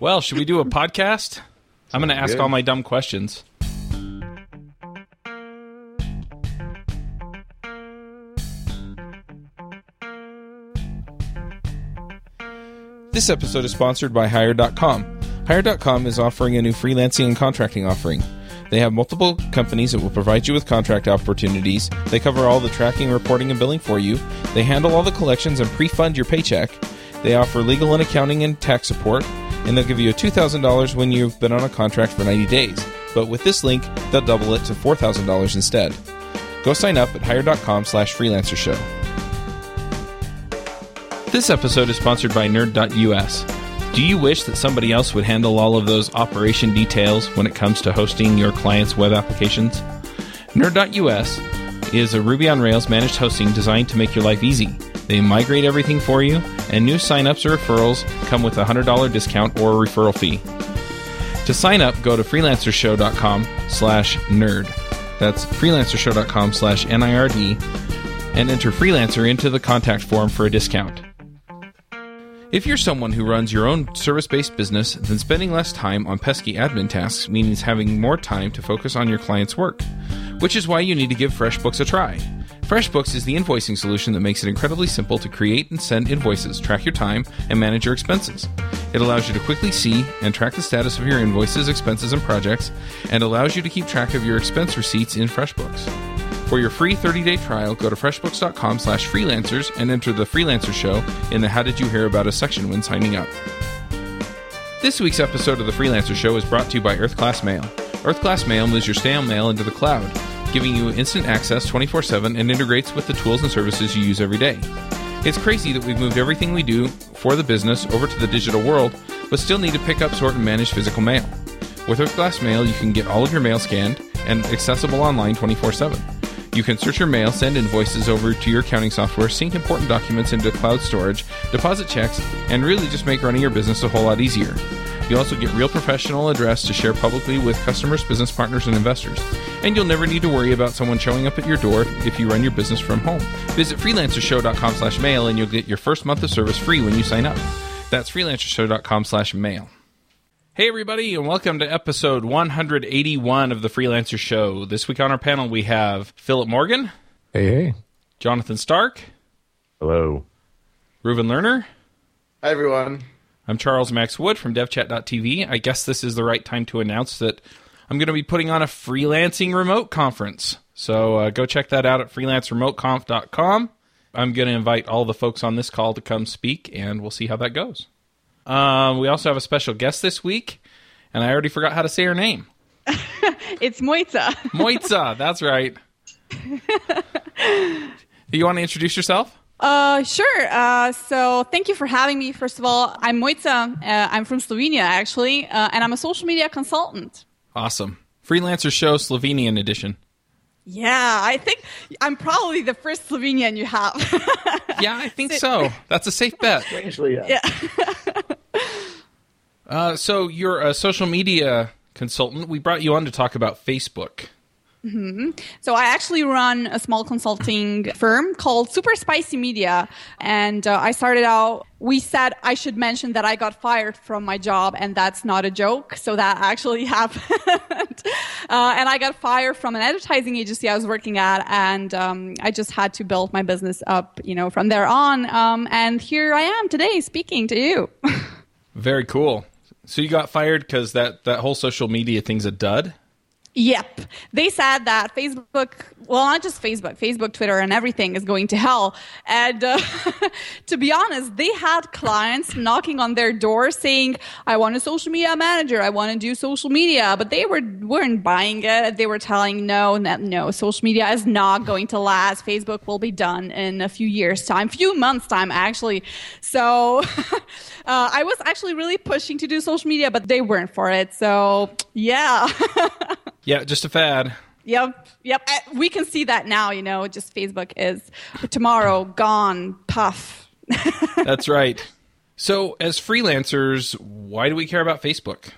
Well, should we do a podcast? I'm going to ask good. all my dumb questions. This episode is sponsored by Hired.com. Hired.com is offering a new freelancing and contracting offering. They have multiple companies that will provide you with contract opportunities. They cover all the tracking, reporting, and billing for you. They handle all the collections and pre fund your paycheck. They offer legal and accounting and tax support. And they'll give you a $2,000 when you've been on a contract for 90 days. But with this link, they'll double it to $4,000 instead. Go sign up at hired.com slash freelancer show. This episode is sponsored by Nird.us. Do you wish that somebody else would handle all of those operation details when it comes to hosting your client's web applications? Nird.us is a Ruby on Rails managed hosting designed to make your life easy. They migrate everything for you, and new signups or referrals come with a $100 discount or referral fee. To sign up, go to freelancershow.com slash nerd. That's freelancershow.com slash N-I-R-D and enter freelancer into the contact form for a discount. If you're someone who runs your own service based business, then spending less time on pesky admin tasks means having more time to focus on your client's work, which is why you need to give FreshBooks a try. FreshBooks is the invoicing solution that makes it incredibly simple to create and send invoices, track your time, and manage your expenses. It allows you to quickly see and track the status of your invoices, expenses, and projects, and allows you to keep track of your expense receipts in FreshBooks. For your free 30-day trial, go to freshbooks.com slash freelancers and enter the Freelancer Show in the How Did You Hear About Us section when signing up. This week's episode of the Freelancer Show is brought to you by Earth Class Mail. Earth Class Mail moves your stale mail into the cloud, giving you instant access 24-7 and integrates with the tools and services you use every day. It's crazy that we've moved everything we do for the business over to the digital world, but still need to pick up, sort, and manage physical mail. With Earth Class Mail, you can get all of your mail scanned and accessible online 24 7. You can search your mail, send invoices over to your accounting software, sync important documents into cloud storage, deposit checks, and really just make running your business a whole lot easier. You also get real professional address to share publicly with customers, business partners, and investors. And you'll never need to worry about someone showing up at your door if you run your business from home. Visit freelancershow.com slash mail and you'll get your first month of service free when you sign up. That's freelancershow.com slash mail. Hey, everybody, and welcome to episode 181 of the Freelancer Show. This week on our panel, we have Philip Morgan, Hey, hey. Jonathan Stark, Hello. Reuven Lerner. Hi, everyone. I'm Charles Max Wood from devchat.tv. I guess this is the right time to announce that I'm going to be putting on a freelancing remote conference. So uh, go check that out at freelanceremoteconf.com. I'm going to invite all the folks on this call to come speak, and we'll see how that goes. Um, we also have a special guest this week, and I already forgot how to say her name. It's Mojca. Mojca, that's right. Do you want to introduce yourself? Uh, sure. Uh, so thank you for having me. First of all, I'm Mojca. Uh, I'm from Slovenia, actually, uh, and I'm a social media consultant. Awesome. Freelancer Show Slovenian edition. Yeah, I think I'm probably the first Slovenian you have. Yeah, I think so. That's a safe bet. Strangely, yeah. yeah. Uh, so you're a social media consultant. We brought you on to talk about Facebook. So I actually run a small consulting firm called Super Spicy Media, and uh, I started out. We said I should mention that I got fired from my job, and that's not a joke. So that actually happened, uh, and I got fired from an advertising agency I was working at, and um, I just had to build my business up, you know, from there on. Um, and here I am today, speaking to you. Very cool. So you got fired because that, that whole social media thing's a dud? Yep. They said that Facebook, well, not just Facebook, Facebook, Twitter, and everything is going to hell. And uh, to be honest, they had clients knocking on their door saying, I want a social media manager. I want to do social media. But they were, weren't buying it. They were telling, no, no, social media is not going to last. Facebook will be done in a few years' time, few months' time, actually. So uh, I was actually really pushing to do social media, but they weren't for it. So yeah. Yeah, just a fad. Yep, yep. Uh, We can see that now. You know, just Facebook is tomorrow gone, puff. That's right. So, as freelancers, why do we care about Facebook?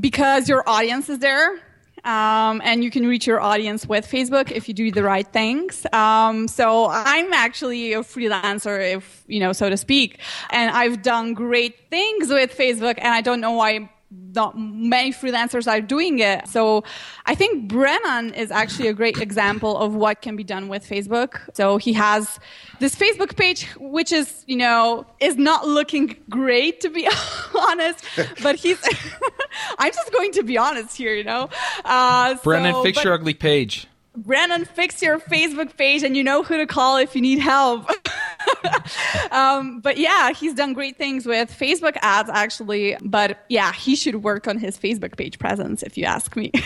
because your audience is there Um, and you can reach your audience with Facebook if you do the right things. Um, so I'm actually a freelancer, if you know, so to speak, and I've done great things with Facebook, and I don't know why not many freelancers are doing it. So I think Brennan is actually a great example of what can be done with Facebook. So he has this Facebook page, which is, you know, is not looking great to be honest, but he's, I'm just going to be honest here, you know. Uh, Brennan, so, fix but- your ugly page. Brennan, fix your Facebook page and you know who to call if you need help. um, but yeah, he's done great things with Facebook ads actually. But yeah, he should work on his Facebook page presence if you ask me.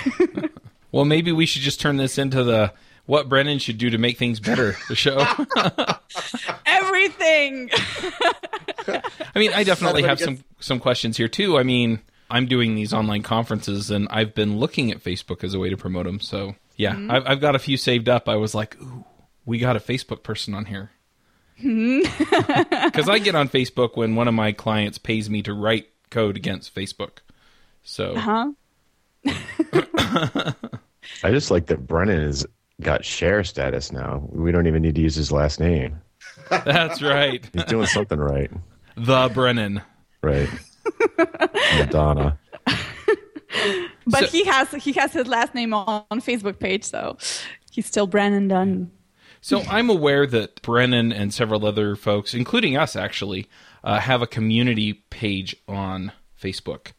Well, maybe we should just turn this into the what Brennan should do to make things better. The show. Everything. I mean, I definitely have Everybody some some questions here too. I mean, I'm doing these online conferences, and I've been looking at Facebook as a way to promote them. So yeah, I've, I've got a few saved up. I was like, ooh, we got a Facebook person on here. Because I get on Facebook when one of my clients pays me to write code against Facebook. So huh? I just like that Brennan has got Cher status now. We don't even need to use his last name. that's right, He's doing something right. the Brennan. Right. Madonna. But So- he has he has his last name on, on Facebook page, so he's still Brennan Dunn. So I'm aware that Brennan and several other folks, including us actually, uh, have a community page on Facebook.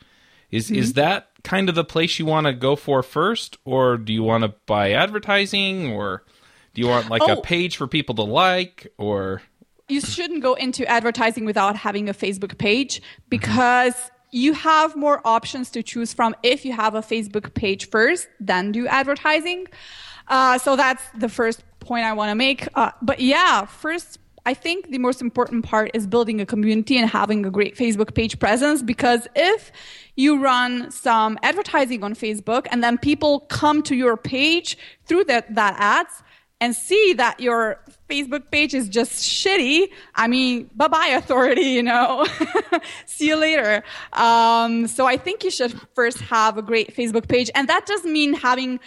Is Mm-hmm. is that kind of the place you want to go for first, or do you want to buy advertising, or do you want like a Oh. page for people to like, or you shouldn't go into advertising without having a Facebook page because you have more options to choose from if you have a Facebook page first, then do advertising. Uh, so that's the first point I want to make. Uh, but yeah, first, I think the most important part is building a community and having a great Facebook page presence because if you run some advertising on Facebook and then people come to your page through that, that ads, and see that your Facebook page is just shitty, I mean, bye bye authority, you know. see you later. Um, so I think you should first have a great Facebook page. And that doesn't mean having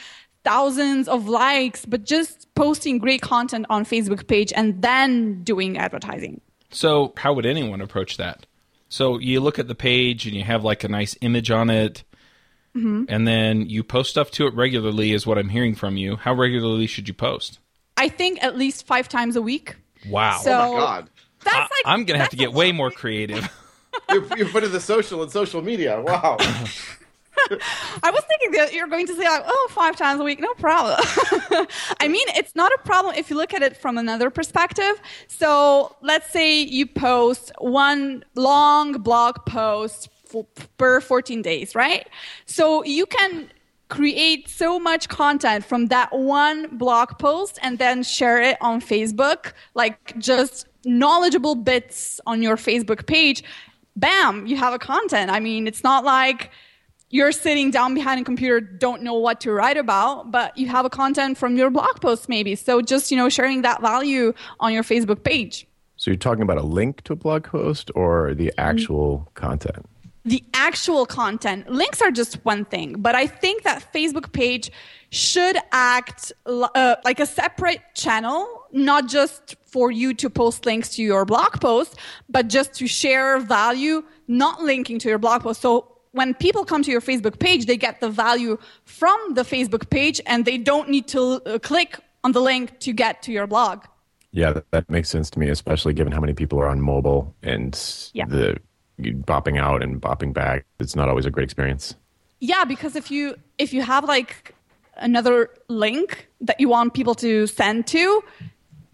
thousands of likes, but just posting great content on Facebook page and then doing advertising. so? How would anyone approach that? So you look at the page and you have like a nice image on it, Mm-hmm. and then you post stuff to it regularly. Is what I'm hearing from you. How regularly should you post? I think at least five times a week. Wow. So Oh my god. That's I- like I'm gonna have to get way more creative. You're, you're putting the social and social media. Wow. I was thinking that you're going to say like, oh, five times a week, no problem. I mean, it's not a problem if you look at it from another perspective. So let's say you post one long blog post for, per 14 days, right? So you can create so much content from that one blog post and then share it on Facebook, like just knowledgeable bits on your Facebook page. Bam, you have a content. I mean, it's not like you're sitting down behind a computer, don't know what to write about, but you have a content from your blog post maybe. So just, you know, sharing that value on your Facebook page. So you're talking about a link to a blog post or the actual content? the actual content. Links are just one thing, but I think that Facebook page should act uh, like a separate channel, not just for you to post links to your blog post, but just to share value, not linking to your blog post. So when people come to your Facebook page, they get the value from the Facebook page and they don't need to uh, click on the link to get to your blog. Yeah, that, that makes sense to me, especially given how many people are on mobile and Yeah. the bopping out and bopping back. It's not always a great experience. Yeah, because if you if you have like another link that you want people to send to,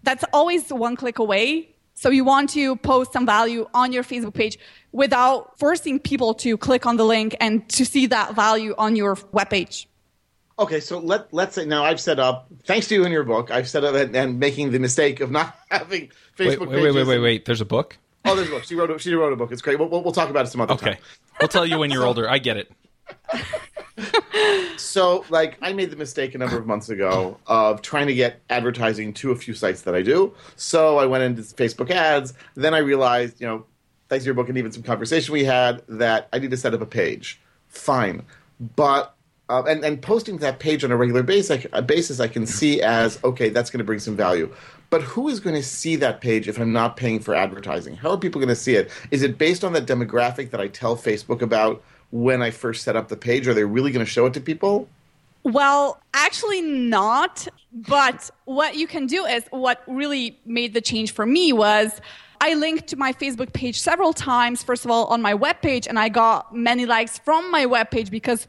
that's always one click away. So you want to post some value on your Facebook page without forcing people to click on the link and to see that value on your webpage. Okay, so let let's say now I've set up. Thanks to you in your book, I've set up and, and making the mistake of not having Facebook wait, wait, wait, pages. wait, wait. There's a book. Oh, there's a book. She wrote. A, she wrote a book. It's great. We'll, we'll, we'll talk about it some other time. Okay. We'll tell you when you're older. I get it. So, like, I made the mistake a number of months ago of trying to get advertising to a few sites that I do. So I went into Facebook ads. Then I realized, you know, thanks to your book and even some conversation we had, that I need to set up a page. Fine. But uh, and and posting that page on a regular basis, I, basis, I can see as okay, that's going to bring some value. But who is going to see that page if I'm not paying for advertising? How are people going to see it? Is it based on the demographic that I tell Facebook about when I first set up the page? Are they really going to show it to people? Well, actually, not. But what you can do is what really made the change for me was I linked to my Facebook page several times, first of all, on my webpage, and I got many likes from my webpage because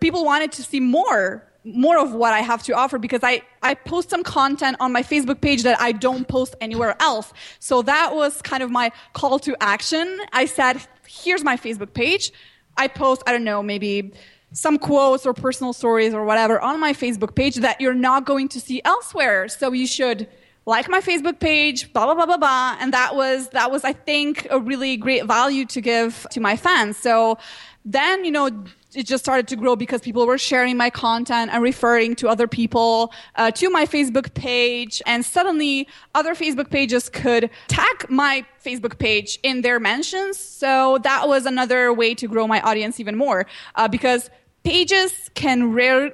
people wanted to see more more of what I have to offer because I, I post some content on my Facebook page that I don't post anywhere else. So that was kind of my call to action. I said, here's my Facebook page. I post, I don't know, maybe some quotes or personal stories or whatever on my Facebook page that you're not going to see elsewhere. So you should like my Facebook page, blah blah blah blah blah. And that was that was I think a really great value to give to my fans. So then you know it just started to grow because people were sharing my content and referring to other people uh, to my Facebook page. And suddenly other Facebook pages could tag my Facebook page in their mentions. So that was another way to grow my audience even more uh, because pages can rare.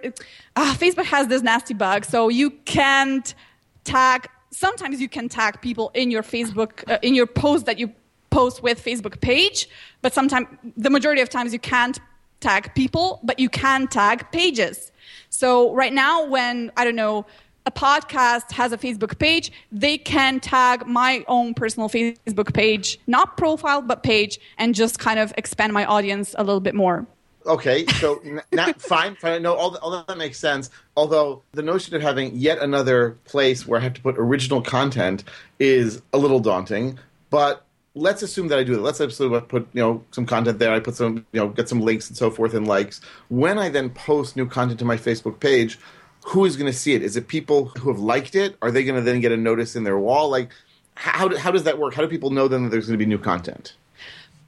Uh, Facebook has this nasty bug. So you can't tag, sometimes you can tag people in your Facebook, uh, in your post that you post with Facebook page, but sometimes, the majority of times you can't tag people, but you can tag pages. So right now, when, I don't know, a podcast has a Facebook page, they can tag my own personal Facebook page, not profile, but page, and just kind of expand my audience a little bit more. Okay, so not fine, fine. No, all, all that makes sense. Although the notion of having yet another place where I have to put original content is a little daunting. But let's assume that I do that. Let's I put you know some content there. I put some you know get some links and so forth and likes. When I then post new content to my Facebook page, who is going to see it? Is it people who have liked it? Are they going to then get a notice in their wall? Like how how does that work? How do people know then that there's going to be new content?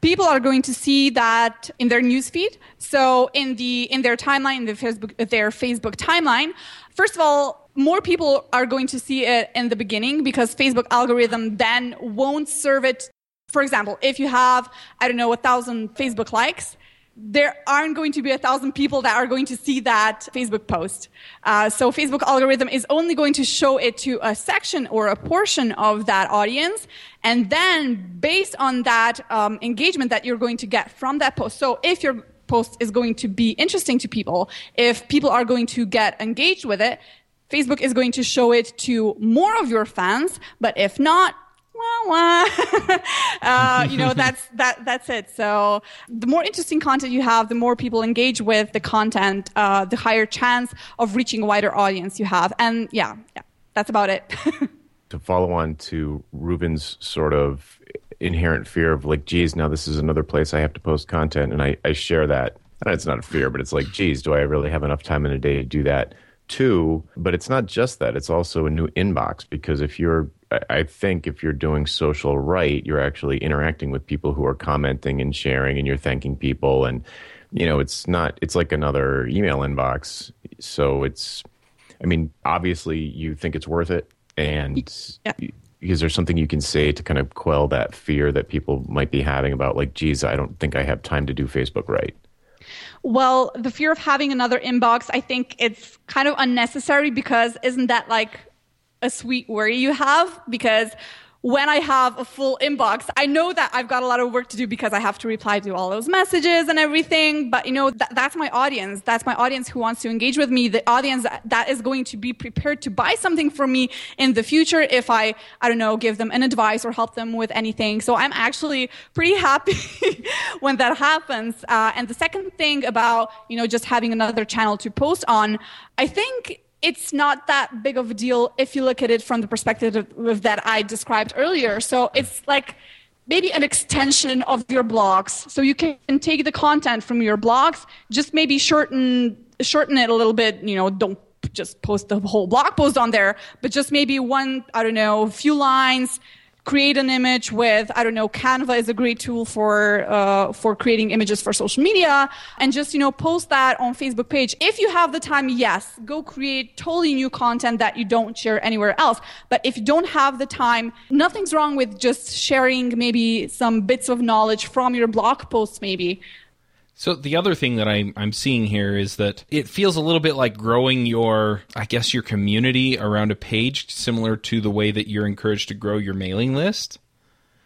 People are going to see that in their newsfeed. So in the in their timeline, in the Facebook their Facebook timeline. First of all, more people are going to see it in the beginning because Facebook algorithm then won't serve it for example, if you have, I don't know, a thousand Facebook likes, there aren't going to be a thousand people that are going to see that Facebook post. Uh, so Facebook algorithm is only going to show it to a section or a portion of that audience. And then based on that um, engagement that you're going to get from that post. So if your post is going to be interesting to people, if people are going to get engaged with it, Facebook is going to show it to more of your fans. But if not. uh, you know, that's, that, that's it. So the more interesting content you have, the more people engage with the content, uh, the higher chance of reaching a wider audience you have. And yeah, yeah, that's about it. to follow on to Reuven's sort of inherent fear of like, geez, now this is another place I have to post content. And I, I share that. And it's not a fear, but it's like, geez, do I really have enough time in a day to do that? too but it's not just that it's also a new inbox because if you're I think if you're doing social right, you're actually interacting with people who are commenting and sharing, and you're thanking people. And you know, it's not. It's like another email inbox. So it's. I mean, obviously, you think it's worth it, and yeah. is there something you can say to kind of quell that fear that people might be having about, like, geez, I don't think I have time to do Facebook right? Well, the fear of having another inbox, I think it's kind of unnecessary because isn't that like a sweet worry you have because when I have a full inbox, I know that I've got a lot of work to do because I have to reply to all those messages and everything. But you know, th- that's my audience. That's my audience who wants to engage with me. The audience that is going to be prepared to buy something from me in the future if I, I don't know, give them an advice or help them with anything. So I'm actually pretty happy when that happens. Uh, and the second thing about, you know, just having another channel to post on, I think it's not that big of a deal if you look at it from the perspective of, that I described earlier. So it's like maybe an extension of your blogs. So you can take the content from your blogs, just maybe shorten shorten it a little bit. You know, don't just post the whole blog post on there, but just maybe one, I don't know, few lines create an image with i don't know canva is a great tool for uh, for creating images for social media. And just you know post that on facebook page. If you have the time yes go create totally new content that you don't share anywhere else. But if you don't have the time nothing's wrong with just sharing maybe some bits of knowledge from your blog posts maybe So the other thing that I'm I'm seeing here is that it feels a little bit like growing your I guess your community around a page similar to the way that you're encouraged to grow your mailing list.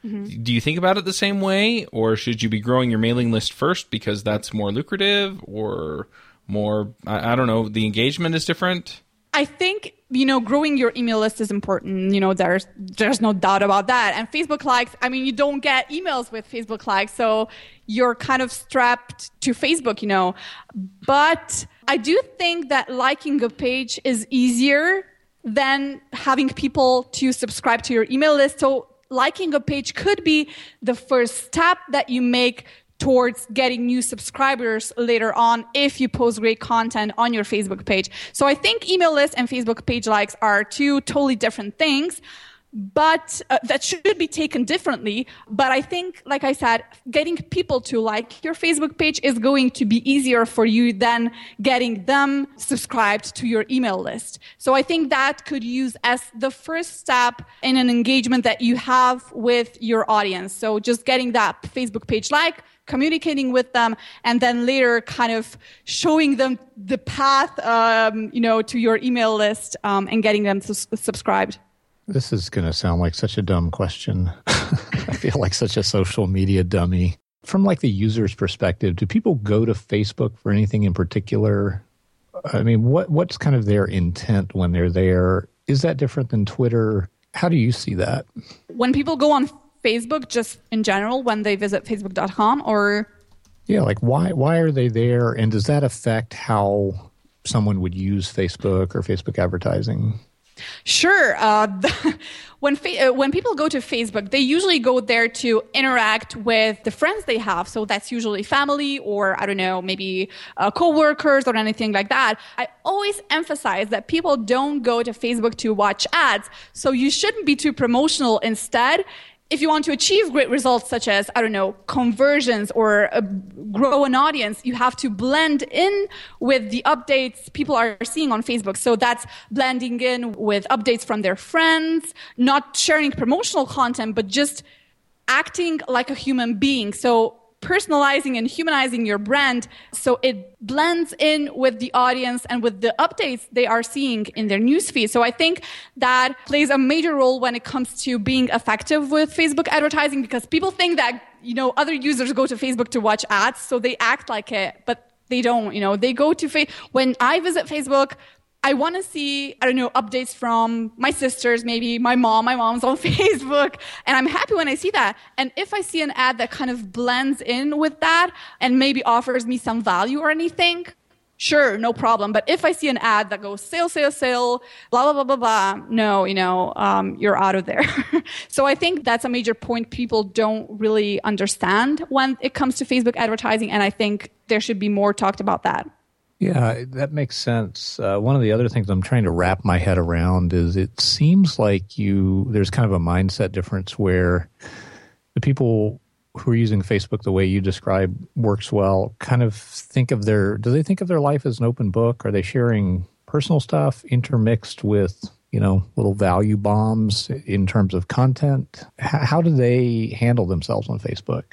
Mm-hmm. Do you think about it the same way or should you be growing your mailing list first because that's more lucrative or more I, I don't know, the engagement is different? I think you know growing your email list is important. You know there's there's no doubt about that. And facebook likes i mean you don't get emails with facebook likes so you're kind of strapped to facebook you know. But i do think that liking a page is easier than having people to subscribe to your email list. So liking a page could be the first step that you make towards getting new subscribers later on if you post great content on your Facebook page. So I think email lists and Facebook page likes are two totally different things but uh, that should be taken differently. But I think, like I said, getting people to like your Facebook page is going to be easier for you than getting them subscribed to your email list. So I think that could use as the first step in an engagement that you have with your audience. So just getting that Facebook page like, communicating with them, and then later kind of showing them the path, um, you know, to your email list um, and getting them subscribed. This is going to sound like such a dumb question. I feel like such a social media dummy. From like the user's perspective, do people go to Facebook for anything in particular? I mean, what what's kind of their intent when they're there? Is that different than Twitter? How do you see that? When people go on Facebook just in general when they visit facebook.com or yeah like why why are they there and does that affect how someone would use facebook or facebook advertising Sure. Uh, the, when fa- uh, when people go to Facebook, they usually go there to interact with the friends they have. So that's usually family or I don't know, maybe uh, coworkers or anything like that. I always emphasize that people don't go to Facebook to watch ads. So you shouldn't be too promotional. Instead, if you want to achieve great results such as i don't know conversions or uh, grow an audience you have to blend in with the updates people are seeing on facebook. So that's blending in with updates from their friends not sharing promotional content but just acting like a human being. So personalizing and humanizing your brand so it blends in with the audience and with the updates they are seeing in their newsfeed. So I think that plays a major role when it comes to being effective with Facebook advertising because people think that, you know, other users go to Facebook to watch ads, so they act like it, but they don't, you know, they go to Facebook. When I visit Facebook, I want to see, I don't know, updates from my sisters, maybe my mom. My mom's on Facebook. And I'm happy when I see that. And if I see an ad that kind of blends in with that and maybe offers me some value or anything, sure, no problem. But if I see an ad that goes sale, sale, sale, blah, blah, blah, blah, blah, no, you know, um, you're out of there. so I think that's a major point people don't really understand when it comes to Facebook advertising. And I think there should be more talked about that. Yeah, that makes sense. Uh, one of the other things I'm trying to wrap my head around is it seems like you there's kind of a mindset difference where the people who are using Facebook the way you describe works well kind of think of their do they think of their life as an open book? Are they sharing personal stuff intermixed with you know little value bombs in terms of content? How do they handle themselves on Facebook?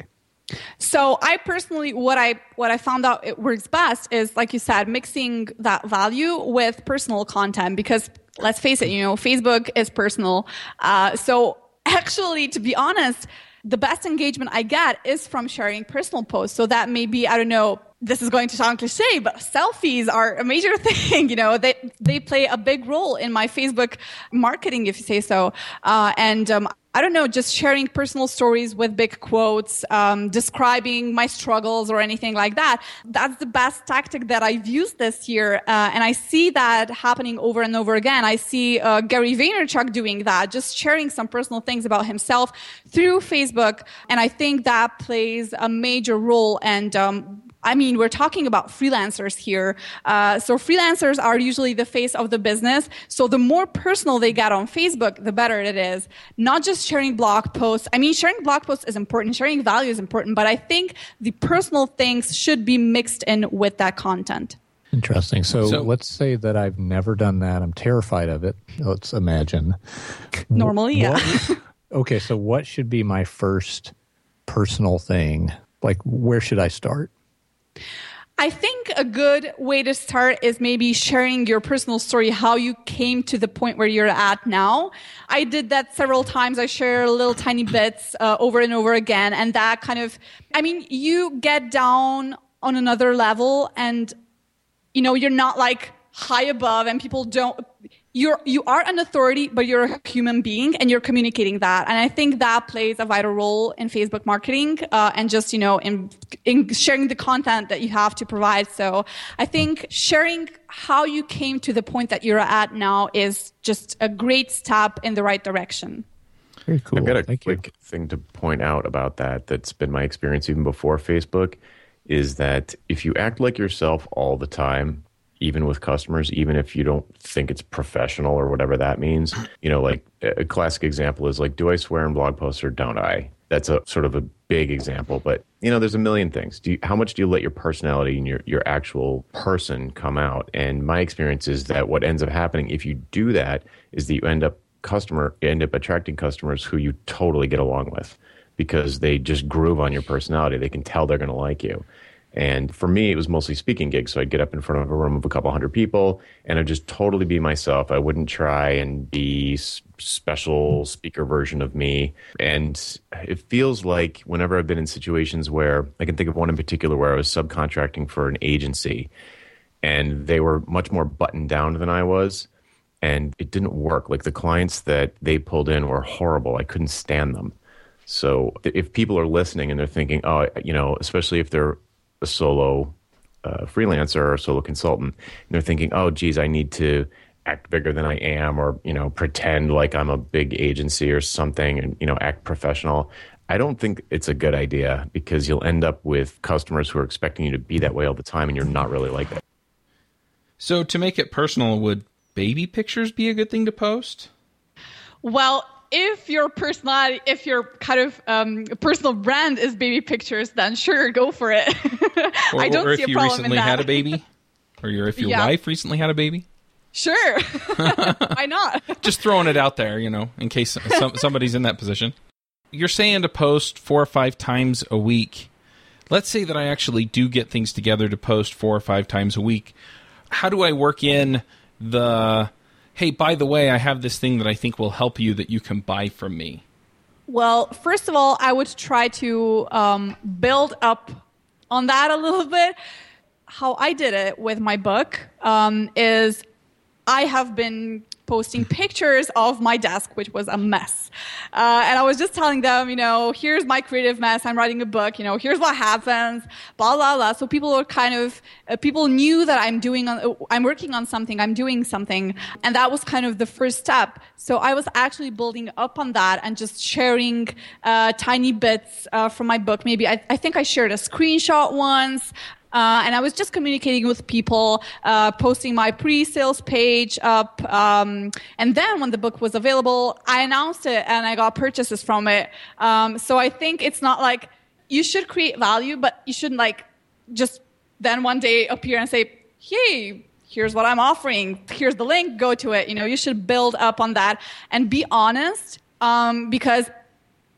So I personally, what I what I found out it works best is, like you said, mixing that value with personal content because let's face it, you know, Facebook is personal. Uh, so actually, to be honest, the best engagement I get is from sharing personal posts. So that may be, I don't know, this is going to sound cliche, but selfies are a major thing. You know, they they play a big role in my Facebook marketing, if you say so. Uh, and um, I don't know, just sharing personal stories with big quotes, um, describing my struggles or anything like that. That's the best tactic that I've used this year. Uh, and I see that happening over and over again. I see uh, Gary Vaynerchuk doing that, just sharing some personal things about himself through Facebook. And I think that plays a major role. And um, I mean, we're talking about freelancers here. Uh, so freelancers are usually the face of the business. So the more personal they get on Facebook, the better it is. Not just sharing blog posts. I mean, sharing blog posts is important. Sharing value is important, but I think the personal things should be mixed in with that content. Interesting. So, so, let's say that I've never done that. I'm terrified of it. Let's imagine. Normally, yeah. What, okay, so what should be my first personal thing? Like, where should I start? I think a good way to start is maybe sharing your personal story, how you came to the point where you're at now. I did that several times. I share little tiny bits uh, over and over again. And that kind of, I mean, you get down on another level and, you know, you're not like high above and people don't, you're you are an authority, but you're a human being, and you're communicating that. And I think that plays a vital role in Facebook marketing, uh, and just you know in in sharing the content that you have to provide. So I think sharing how you came to the point that you're at now is just a great step in the right direction. Very cool. I've got a Thank quick you. thing to point out about that that's been my experience even before Facebook is that if you act like yourself all the time, even with customers, even if you don't think it's professional or whatever that means, you know, like a classic example is like, do I swear in blog posts or don't I? That's a sort of a big example, but you know, there's a million things. Do you, how much do you let your personality and your, your actual person come out? And my experience is that what ends up happening if you do that is that you end up customer end up attracting customers who you totally get along with because they just groove on your personality. They can tell they're going to like you. And for me, it was mostly speaking gigs. So I'd get up in front of a room of a couple hundred people and I'd just totally be myself. I wouldn't try and be special speaker version of me. And it feels like whenever I've been in situations where I can think of one in particular where I was subcontracting for an agency and they were much more buttoned down than I was. And it didn't work. Like the clients that they pulled in were horrible. I couldn't stand them. So if people are listening and they're thinking, oh, you know, especially if they're a solo uh, freelancer or a solo consultant, and they're thinking, oh, geez, I need to act bigger than I am, or you know, pretend like I'm a big agency or something, and you know, act professional. I don't think it's a good idea because you'll end up with customers who are expecting you to be that way all the time, and you're not really like that. So to make it personal, would baby pictures be a good thing to post? Well, if your personality, if your kind of um, personal brand is baby pictures, then sure, go for it. Or, I don't or see if a you problem recently in that. had a baby, or your, if your Yeah. wife recently had a baby. Sure, why not? Just throwing it out there, you know, in case some, somebody's in that position. You're saying to post four or five times a week. Let's say that I actually do get things together to post four or five times a week. How do I work in the hey, by the way, I have this thing that I think will help you that you can buy from me? Well, first of all, I would try to um, build up on that a little bit. How I did it with my book um, is I have been posting pictures of my desk, which was a mess. Uh, and I was just telling them, you know, here's my creative mess. I'm writing a book. You know, here's what happens. Blah blah blah. So people are kind of uh, people knew that I'm doing, on, I'm working on something. I'm doing something, and that was kind of the first step. So I was actually building up on that and just sharing uh, tiny bits uh, from my book. Maybe I, I think I shared a screenshot once. Uh, and I was just communicating with people, uh, posting my pre-sales page up. Um, and then when the book was available, I announced it and I got purchases from it. Um, so I think it's not like you should create value, but you shouldn't like just then one day appear and say, "Hey, here's what I'm offering. Here's the link. Go to it." You know, you should build up on that and be honest, um, because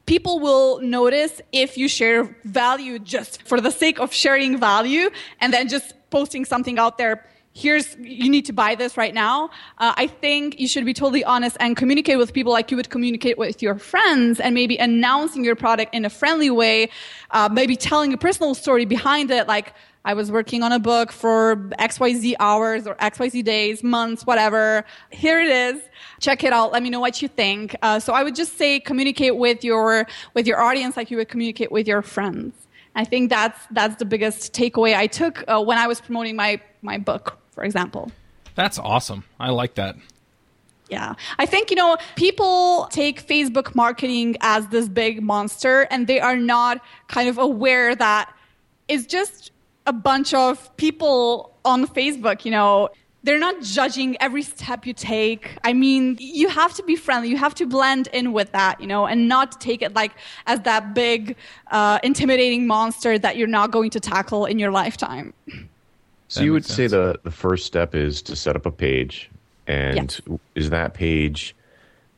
people will notice if you share value just for the sake of sharing value and then just posting something out there. Here's you need to buy this right now. Uh, i think you should be totally honest and communicate with people like you would communicate with your friends and maybe announcing your product in a friendly way uh, maybe telling a personal story behind it like I was working on a book for XYZ hours or XYZ days, months, whatever. Here it is. Check it out. Let me know what you think. Uh, so I would just say communicate with your, with your audience like you would communicate with your friends. I think that's, that's the biggest takeaway I took uh, when I was promoting my, my book, for example. That's awesome. I like that. Yeah. I think, you know, people take Facebook marketing as this big monster and they are not kind of aware that it's just a bunch of people on Facebook, you know, they're not judging every step you take. I mean, you have to be friendly. You have to blend in with that, you know, and not take it like as that big, uh, intimidating monster that you're not going to tackle in your lifetime. So That you would makes say the the first step is to set up a page, and is that page?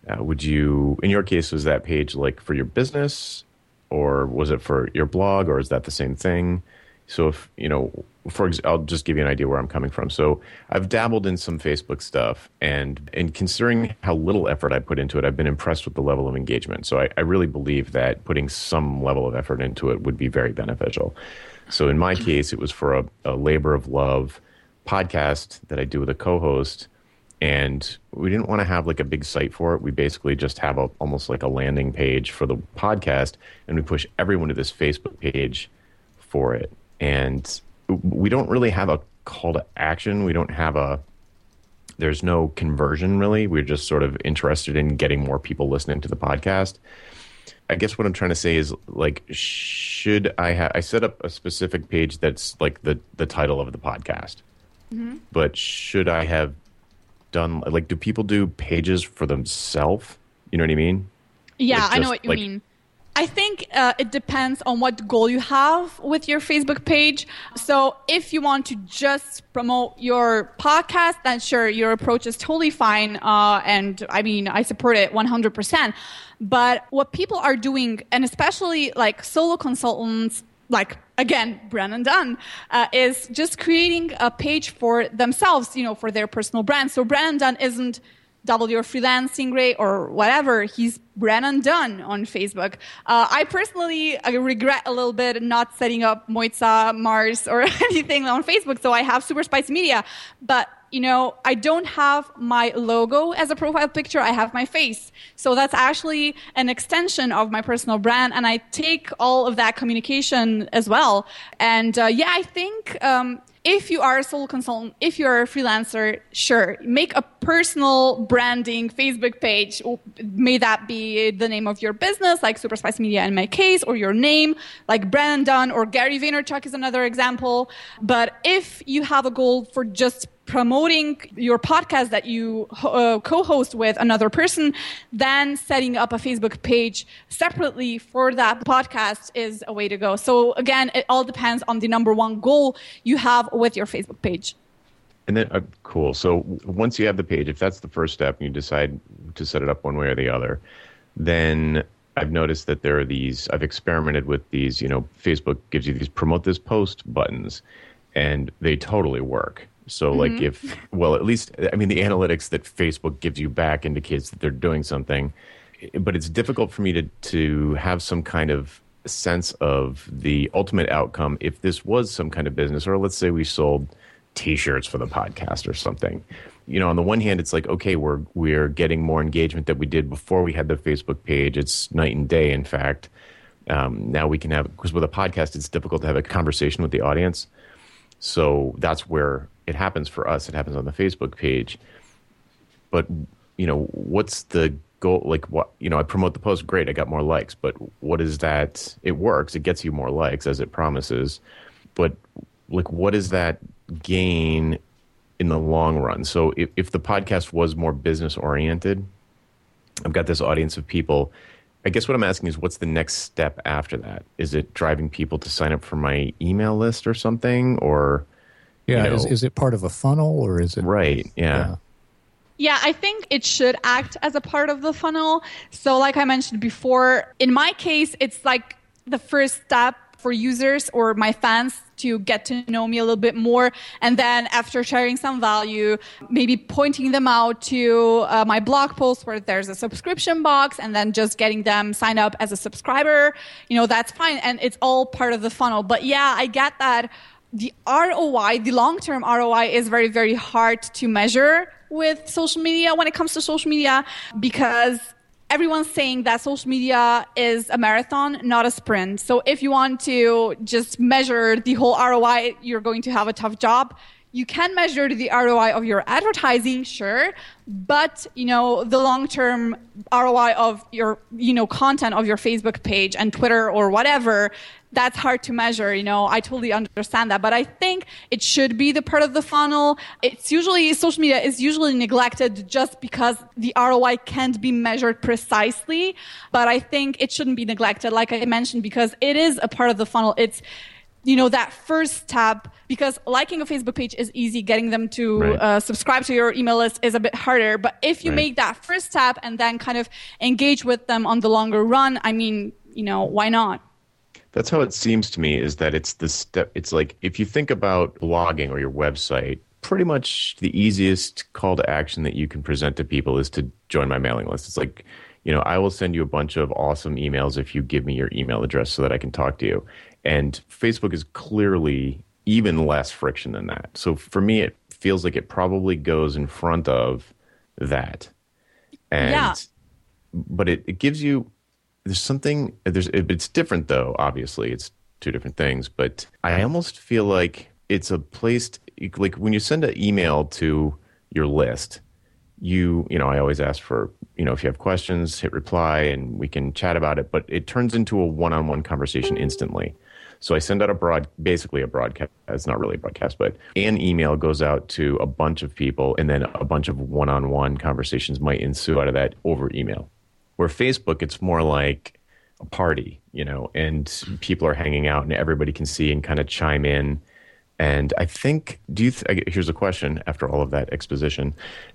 Uh, would you, in your case, was that page like for your business, or was it for your blog, or is that the same thing? So if you know, for ex- I'll just give you an idea where I'm coming from. So I've dabbled in some Facebook stuff, and and considering how little effort I put into it, I've been impressed with the level of engagement. So I, I really believe that putting some level of effort into it would be very beneficial. So in my case, it was for a, a labor of love podcast that I do with a co-host and we didn't want to have like a big site for it. We basically just have a, almost like a landing page for the podcast, and we push everyone to this Facebook page for it. And we don't really have a call to action. We don't have a there's no conversion really. We're just sort of interested in getting more people listening to the podcast. I guess what I'm trying to say is like, should I have? I set up a specific page that's like the the title of the podcast, mm-hmm. but should I have done like do people do pages for themselves? You know what I mean? Yeah, like I know what you like, mean. I think uh, it depends on what goal you have with your Facebook page. So if you want to just promote your podcast, then sure, your approach is totally fine. Uh, and I mean, I support it 100%. But what people are doing, and especially like solo consultants, like again, Brennan Dunn, uh, is just creating a page for themselves, you know, for their personal brand. So Brennan Dunn isn't double your freelancing rate or whatever. He's Brennan Dunn on Facebook. Uh, I personally I regret a little bit not setting up Mojca Mars or anything on Facebook, so I have Super Spicy Media. But you know, I don't have my logo as a profile picture. I have my face. So that's actually an extension of my personal brand. And I take all of that communication as well. And uh, yeah, I think um, if you are a solo consultant, if you're a freelancer, sure, make a personal branding Facebook page. May that be the name of your business, like Super Spicy Media in my case, or your name, like Brandon or Gary Vaynerchuk is another example. But if you have a goal for just promoting your podcast that you uh, co-host with another person, then setting up a Facebook page separately for that podcast is a way to go. So again, it all depends on the number one goal you have with your Facebook page. And then, uh, cool. So once you have the page, if that's the first step, and you decide to set it up one way or the other, then I've noticed that there are these. I've experimented with these. You know, Facebook gives you these promote this post buttons, and they totally work. So, mm-hmm. like, if, well, at least, I mean, the analytics that Facebook gives you back indicates that they're doing something, but it's difficult for me to, to have some kind of sense of the ultimate outcome if this was some kind of business, or let's say we sold t shirts for the podcast or something. You know, on the one hand, it's like, okay, we're, we're getting more engagement that we did before we had the Facebook page. It's night and day, in fact. Um, now we can have, because with a podcast, it's difficult to have a conversation with the audience. So that's where it happens for us. It happens on the Facebook page. But you know, what's the goal? Like, what you know, I promote the post. Great, I got more likes. But what is that? It works. It gets you more likes as it promises. But like, what is that gain in the long run? So if, if the podcast was more business oriented, I've got this audience of people. I guess what I'm asking is, what's the next step after that? Is it driving people to sign up for my email list or something, or yeah, you know, is, is it part of a funnel or is it right? Yeah. yeah. Yeah, I think it should act as a part of the funnel. So, like I mentioned before, in my case, it's like the first step for users or my fans to get to know me a little bit more. And then after sharing some value, maybe pointing them out to uh, my blog post where there's a subscription box and then just getting them signed up as a subscriber. You know, that's fine. And it's all part of the funnel. But yeah, I get that the ROI, the long term ROI is very, very hard to measure with social media when it comes to social media because everyone's saying that social media is a marathon, not a sprint. So if you want to just measure the whole ROI, you're going to have a tough job. You can measure the ROI of your advertising, sure, but you know the long-term ROI of your you know content of your Facebook page and Twitter or whatever that's hard to measure. You know, I totally understand that, but I think it should be the part of the funnel. It's usually social media is usually neglected just because the ROI can't be measured precisely. But I think it shouldn't be neglected, like I mentioned, because it is a part of the funnel. It's you know that first tab because liking a facebook page is easy getting them to right. uh, subscribe to your email list is a bit harder but if you right. make that first tab and then kind of engage with them on the longer run i mean you know why not That's how it seems to me. Is that it's the step? It's like if you think about blogging or your website, pretty much the easiest call to action that you can present to people is to join my mailing list. It's like, you know, I will send you a bunch of awesome emails if you give me your email address so that I can talk to you. And Facebook is clearly even less friction than that. So for me, it feels like it probably goes in front of that. And, Yeah. but it, it gives you, there's something, there's, it, it's different though, obviously. It's two different things, but I almost feel like it's a place, to, like when you send an email to your list, you you know i always ask for you know if you have questions hit reply and we can chat about it but it turns into a one-on-one conversation instantly so i send out a broad basically a broadcast it's not really a broadcast but an email goes out to a bunch of people and then a bunch of one-on-one conversations might ensue out of that over email where facebook it's more like a party you know and people are hanging out and everybody can see and kind of chime in and I think, do you? Th- here's a question. After all of that exposition,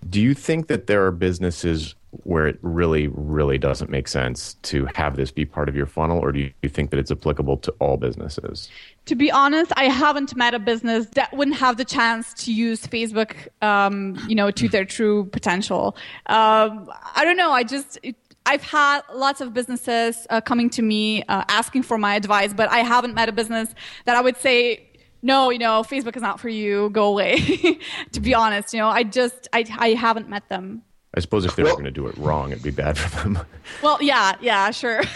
do you think that there are businesses where it really, really doesn't make sense to have this be part of your funnel, or do you think that it's applicable to all businesses? To be honest, I haven't met a business that wouldn't have the chance to use Facebook, um, you know, to their true potential. Um, I don't know. I just. I've had lots of businesses uh, coming to me uh, asking for my advice, but I haven't met a business that I would say, no, you know, Facebook is not for you. Go away. to be honest, you know, I just, I, I haven't met them. I suppose if they were going to do it wrong, it'd be bad for them. Well, yeah, yeah, sure.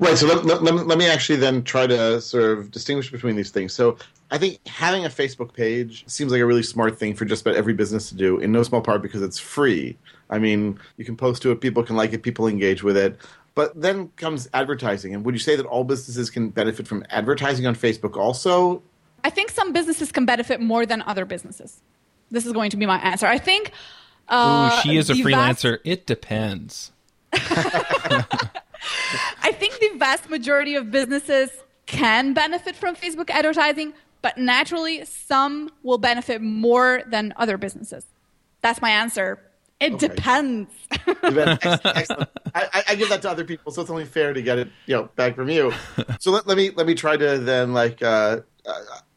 Right. So let, let, let let me actually then try to sort of distinguish between these things. So I think having a Facebook page seems like a really smart thing for just about every business to do, in no small part because it's free. I mean, you can post to it, people can like it, people engage with it. But then comes advertising. And would you say that all businesses can benefit from advertising on Facebook also? I think some businesses can benefit more than other businesses. This is going to be my answer. I think. Ooh, Uh, she is a the vast- freelancer. It depends. I think the vast majority of businesses can benefit from Facebook advertising, but naturally, some will benefit more than other businesses. That's my answer. It Okay. depends. Excellent. Excellent. I, I- I give that to other people, so it's only fair to get it, you know, back from you. So let, let me let me try to then like uh, uh,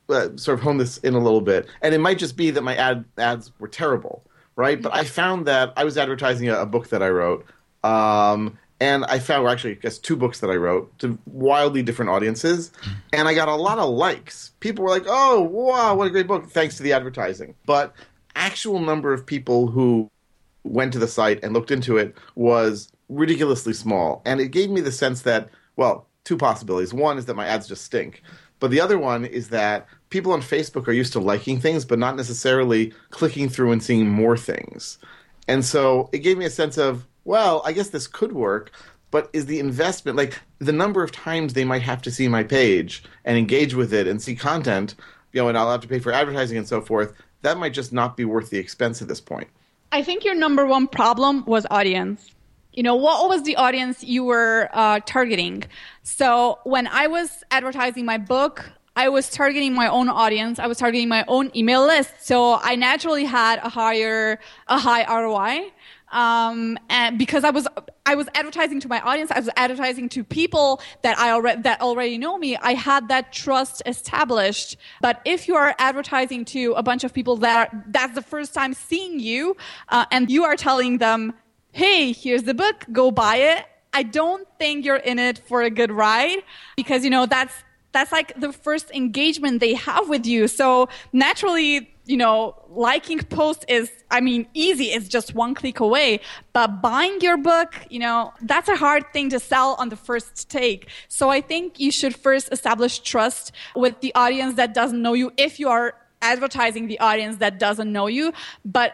uh, sort of hone this in a little bit, and it might just be that my ad ads were terrible, right? But I found that I was advertising a, a book that I wrote, um, and I found well, actually, I guess two books that I wrote to wildly different audiences, and I got a lot of likes. People were like, "Oh, wow, what a great book!" Thanks to the advertising, but actual number of people who went to the site and looked into it was ridiculously small. And it gave me the sense that, well, two possibilities. One is that my ads just stink. But the other one is that people on Facebook are used to liking things, but not necessarily clicking through and seeing more things. And so it gave me a sense of, well, I guess this could work, but is the investment, like the number of times they might have to see my page and engage with it and see content, you know, and I'll have to pay for advertising and so forth, that might just not be worth the expense at this point. I think your number one problem was audience. You know, what was the audience you were uh, targeting? So when I was advertising my book, I was targeting my own audience. I was targeting my own email list. So I naturally had a higher, a high ROI. Um, and because I was, I was advertising to my audience, I was advertising to people that I already, that already know me. I had that trust established. But if you are advertising to a bunch of people that are, that's the first time seeing you, uh, and you are telling them, Hey, here's the book, go buy it. I don't think you're in it for a good ride because, you know, that's, that's like the first engagement they have with you. So naturally, you know, liking posts is, I mean, easy. It's just one click away. But buying your book, you know, that's a hard thing to sell on the first take. So I think you should first establish trust with the audience that doesn't know you if you are advertising the audience that doesn't know you. But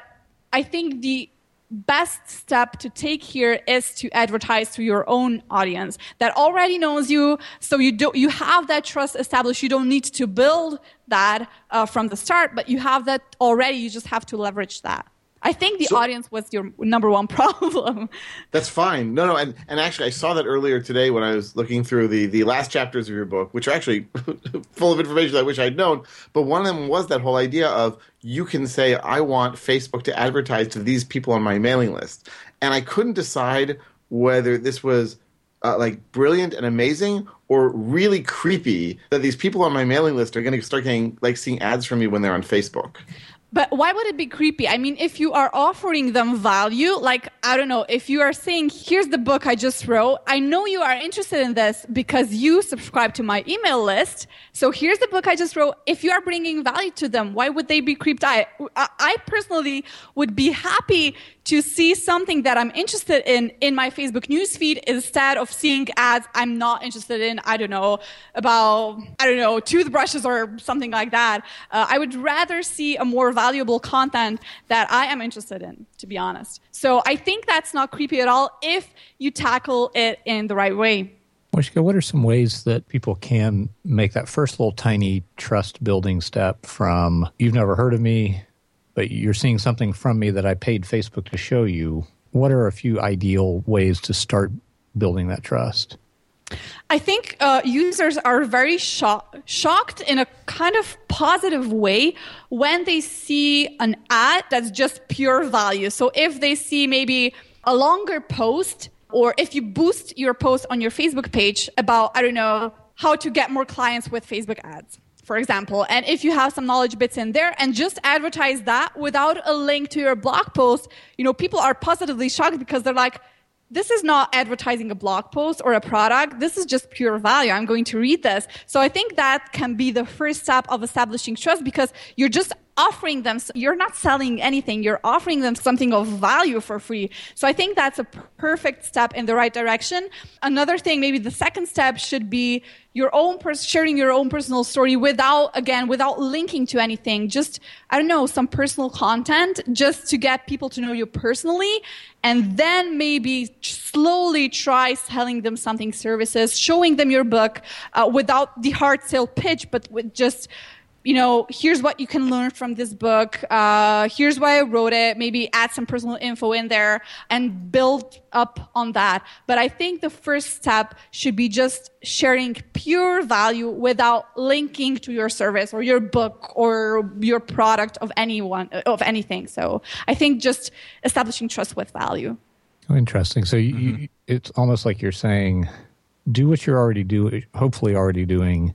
I think the best step to take here is to advertise to your own audience that already knows you. So you do you have that trust established. You don't need to build that uh, from the start but you have that already. You just have to leverage that i think the So- audience was your number one problem That's fine. No, no, and, and actually, I saw that earlier today when I was looking through the, the last chapters of your book, which are actually full of information I wish I'd known. But one of them was that whole idea of you can say, I want Facebook to advertise to these people on my mailing list. And I couldn't decide whether this was uh, like brilliant and amazing or really creepy that these people on my mailing list are going to start getting like seeing ads from me when they're on Facebook. But why would it be creepy? I mean, if you are offering them value, like, I don't know, if you are saying, here's the book I just wrote, I know you are interested in this because you subscribe to my email list. So here's the book I just wrote. If you are bringing value to them, why would they be creeped out? I personally would be happy to see something that I'm interested in in my Facebook newsfeed instead of seeing ads I'm not interested in. I don't know about I don't know toothbrushes or something like that. Uh, I would rather see a more valuable content that I am interested in, to be honest. So I think that's not creepy at all if you tackle it in the right way. Mojca, what are some ways that people can make that first little tiny trust building step from you've never heard of me, but you're seeing something from me that I paid Facebook to show you. What are a few ideal ways to start building that trust? I think uh, users are very shocked in a kind of positive way when they see an ad that's just pure value. So if they see maybe a longer post, or if you boost your post on your Facebook page about, I don't know, how to get more clients with Facebook ads for example, and if you have some knowledge bits in there and just advertise that without a link to your blog post, you know, people are positively shocked because they're like, this is not advertising a blog post or a product. This is just pure value. I'm going to read this. So I think that can be the first step of establishing trust because you're just offering them, you're not selling anything, you're offering them something of value for free. So I think that's a perfect step in the right direction. Another thing, maybe the second step should be your own pers- sharing your own personal story without, again, without linking to anything. Just, I don't know, some personal content just to get people to know you personally. And then maybe slowly try selling them something services, showing them your book uh, without the hard sale pitch, but with just, you know, here's what you can learn from this book. Uh, here's why I wrote it. Maybe add some personal info in there and build up on that. But I think the first step should be just sharing pure value without linking to your service or your book or your product of anyone, of anything. So I think just establishing trust with value. Oh, interesting. So you, mm-hmm. you, it's almost like you're saying, do what you're already doing, hopefully already doing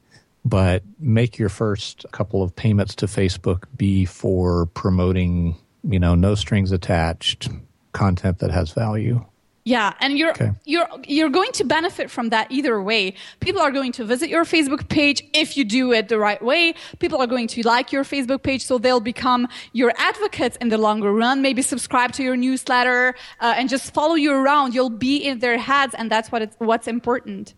but make your first couple of payments to Facebook be for promoting, you know, no strings attached content that has value. Yeah, and you're okay. you're you're going to benefit from that either way. People are going to visit your Facebook page if you do it the right way. People are going to like your Facebook page, so they'll become your advocates in the longer run. Maybe subscribe to your newsletter uh, and just follow you around. You'll be in their heads, and that's what it's, what's important.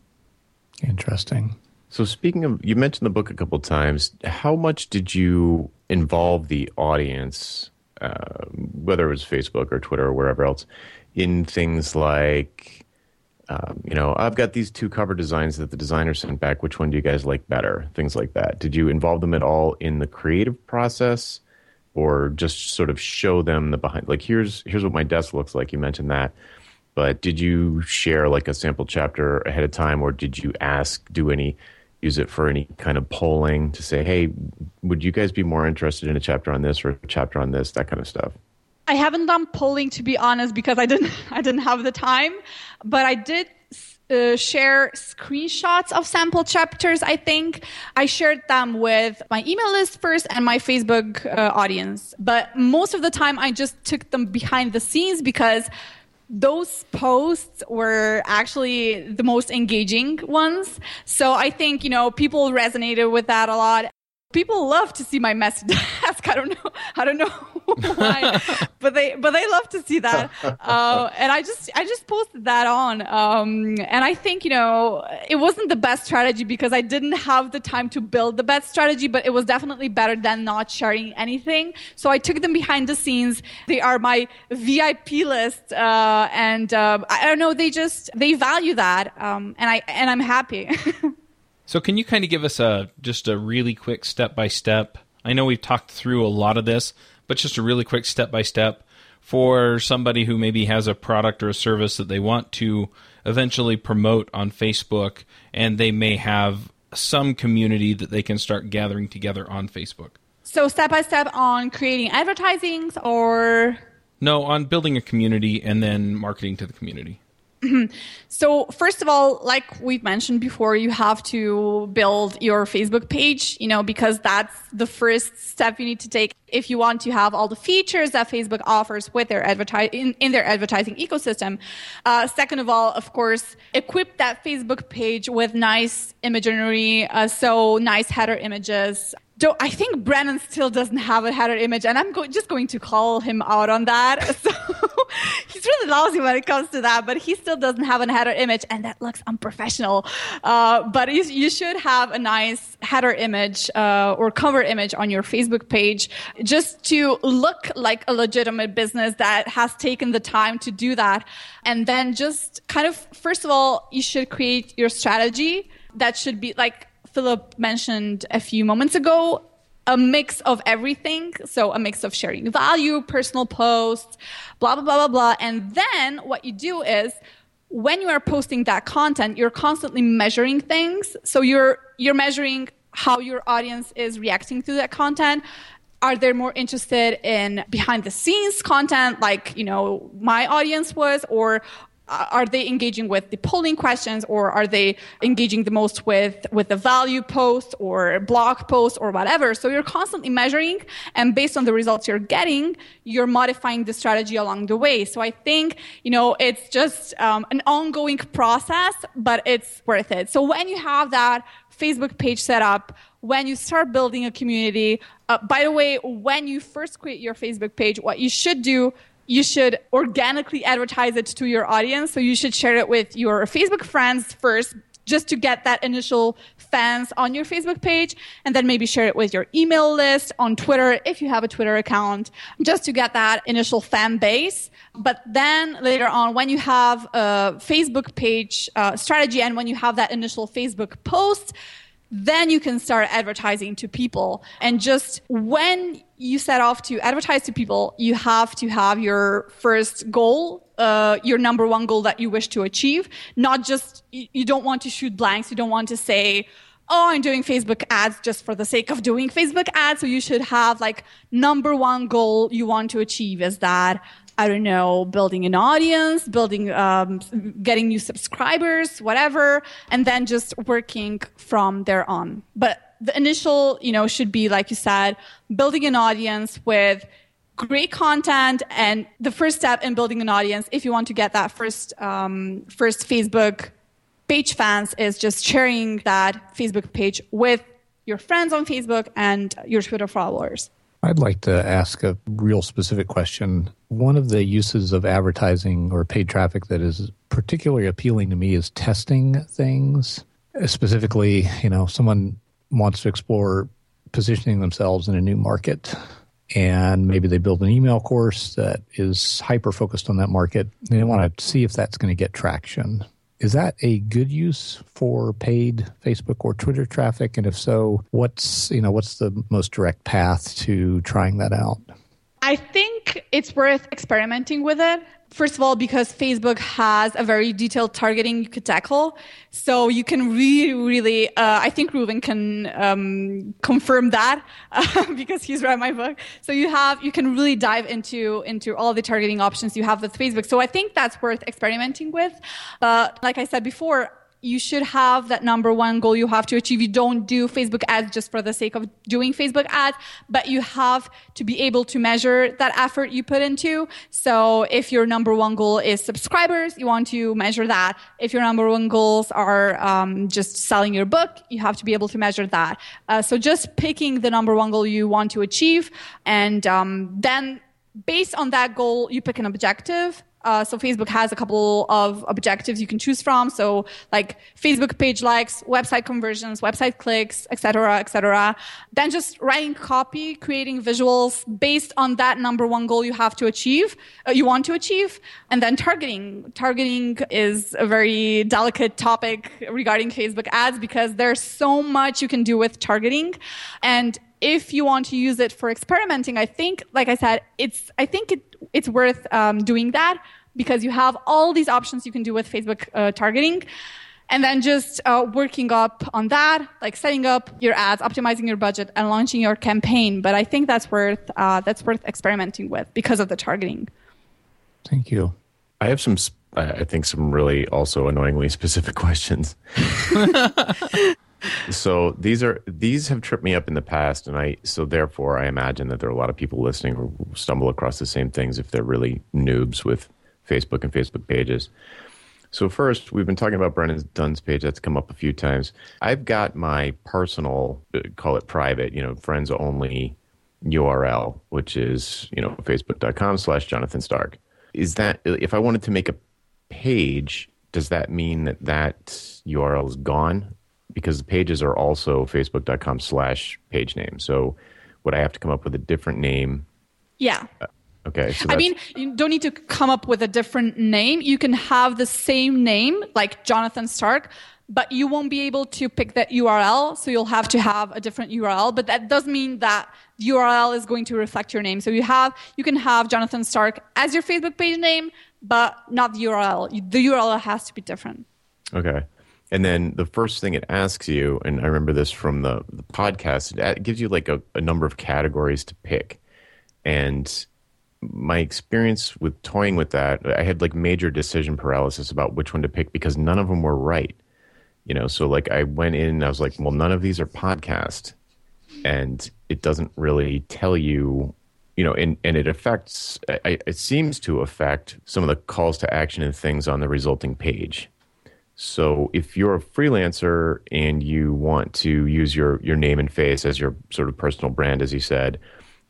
Interesting. So speaking of, you mentioned the book a couple times. How much did you involve the audience, uh, whether it was Facebook or Twitter or wherever else, in things like, um, you know, I've got these two cover designs that the designer sent back. Which one do you guys like better? Things like that. Did you involve them at all in the creative process, or just sort of show them the behind? Like, here's here's what my desk looks like. You mentioned that but did you share like a sample chapter ahead of time or did you ask do any use it for any kind of polling to say, hey, would you guys be more interested in a chapter on this or a chapter on this, that kind of stuff? I haven't done polling to be honest because I didn't I didn't have the time, but I did uh, share screenshots of sample chapters. I think I shared them with my email list first and my Facebook uh, audience, but most of the time I just took them behind the scenes because those posts were actually the most engaging ones. So I think, you know, people resonated with that a lot people love to see my messy desk. I don't know. I don't know why, but they but they love to see that. Uh, and I just I just posted that on. Um, and I think you know it wasn't the best strategy because I didn't have the time to build the best strategy, but it was definitely better than not sharing anything. So I took them behind the scenes. They are my VIP list, uh, and uh, I don't know. They just they value that, um, and I and I'm happy. So can you kind of give us a just a really quick step by step? I know we've talked through a lot of this, but just a really quick step by step for somebody who maybe has a product or a service that they want to eventually promote on Facebook and they may have some community that they can start gathering together on Facebook. So step by step on creating advertisings or no, on building a community and then marketing to the community. So first of all, like we've mentioned before, you have to build your Facebook page, you know, because that's the first step you need to take if you want to have all the features that Facebook offers with their advertise in, in their advertising ecosystem. Uh, second of all, of course, equip that Facebook page with nice imagery, uh, so nice header images, do I think Brennan still doesn't have a header image, and I'm go- just going to call him out on that. So he's really lousy when it comes to that, but he still doesn't have a header image, and that looks unprofessional. Uh, but you, you, should have a nice header image uh, or cover image on your Facebook page just to look like a legitimate business that has taken the time to do that. And then just kind of, first of all, you should create your strategy that should be like Philip mentioned a few moments ago, a mix of everything. So a mix of sharing value, personal posts, blah, blah, blah, blah, blah. And then what you do is when you are posting that content, you're constantly measuring things. So you're, you're measuring how your audience is reacting to that content. Are they more interested in behind the scenes content like, you know, my audience was, or are they engaging with the polling questions or are they engaging the most with with the value post or blog post or whatever? So you're constantly measuring and based on the results you're getting you're modifying the strategy along the way. So i think you know it's just um, an ongoing process but it's worth it. So when you have that facebook page set up when you start building a community uh, by the way when you first create your facebook page what you should do you should organically advertise it to your audience. So you should share it with your Facebook friends first, just to get that initial fans on your Facebook page, and then maybe share it with your email list on Twitter if you have a Twitter account, just to get that initial fan base. But then later on, when you have a Facebook page uh, strategy and when you have that initial Facebook post, then you can start advertising to people. And just when you set off to advertise to people, you have to have your first goal, uh, your number one goal that you wish to achieve. Not just, you don't want to shoot blanks. You don't want to say, oh, I'm doing Facebook ads just for the sake of doing Facebook ads. So you should have like number one goal you want to achieve is that I don't know, building an audience, building, um, getting new subscribers, whatever, and then just working from there on. But the initial, you know, should be, like you said, building an audience with great content. And the first step in building an audience, if you want to get that first, um, first Facebook page fans is just sharing that Facebook page with your friends on Facebook and your Twitter followers. I'd like to ask a real specific question. One of the uses of advertising or paid traffic that is particularly appealing to me is testing things. Specifically, you know, someone wants to explore positioning themselves in a new market and maybe they build an email course that is hyper focused on that market. They want to see if that's going to get traction. Is that a good use for paid Facebook or Twitter traffic? And if so, what's you know what's the most direct path to trying that out? I think it's worth experimenting with it first of all, because Facebook has a very detailed targeting you could tackle. So you can really, really, uh, I think Reuven can um, confirm that uh, because he's read my book. So you have, you can really dive into into all the targeting options you have with Facebook. So I think that's worth experimenting with. Uh, like I said before, you should have that number one goal you have to achieve. You don't do Facebook ads just for the sake of doing Facebook ads, but you have to be able to measure that effort you put into. So if your number one goal is subscribers, you want to measure that. If your number one goals are um, just selling your book, you have to be able to measure that. Uh, so just picking the number one goal you want to achieve, and um, then based on that goal, you pick an objective uh, so Facebook has a couple of objectives you can choose from. So like Facebook page likes, website conversions, website clicks, etc., etc. Then just writing copy, creating visuals based on that number one goal you have to achieve, uh, you want to achieve, and then targeting. Targeting is a very delicate topic regarding Facebook ads because there's so much you can do with targeting, and if you want to use it for experimenting, I think, like I said, it's I think it, it's worth um, doing that because you have all these options you can do with Facebook uh, targeting. And then just uh, working up on that, like setting up your ads, optimizing your budget, and launching your campaign. But I think that's worth uh, that's worth experimenting with because of the targeting. Thank you. I have some I, I think some really also annoyingly specific questions. so these are these have tripped me up in the past, and I so therefore I imagine that there are a lot of people listening who stumble across the same things if they're really noobs with Facebook and Facebook pages. So first, we've been talking about Brennan Dunn's page. That's come up a few times. I've got my personal, uh, call it private, you know, friends only URL, which is you know facebook.com slash Jonathan Stark. Is that if I wanted to make a page, does that mean that that URL is gone? Because the pages are also facebook.com slash page name. So would I have to come up with a different name? Yeah. Uh, okay. So I mean, you don't need to come up with a different name. You can have the same name, like Jonathan Stark, but you won't be able to pick that URL. So you'll have to have a different URL. But that does mean that the URL is going to reflect your name. So you have, you can have Jonathan Stark as your Facebook page name, but not the URL. The URL has to be different. Okay. And then the first thing it asks you, and I remember this from the, the podcast, it gives you like a, a number of categories to pick. And my experience with toying with that, I had like major decision paralysis about which one to pick because none of them were right. You know, so like I went in and I was like, well, none of these are podcast. And it doesn't really tell you, you know, and, and it affects, it seems to affect some of the calls to action and things on the resulting page. So if you're a freelancer and you want to use your, your name and face as your sort of personal brand, as you said,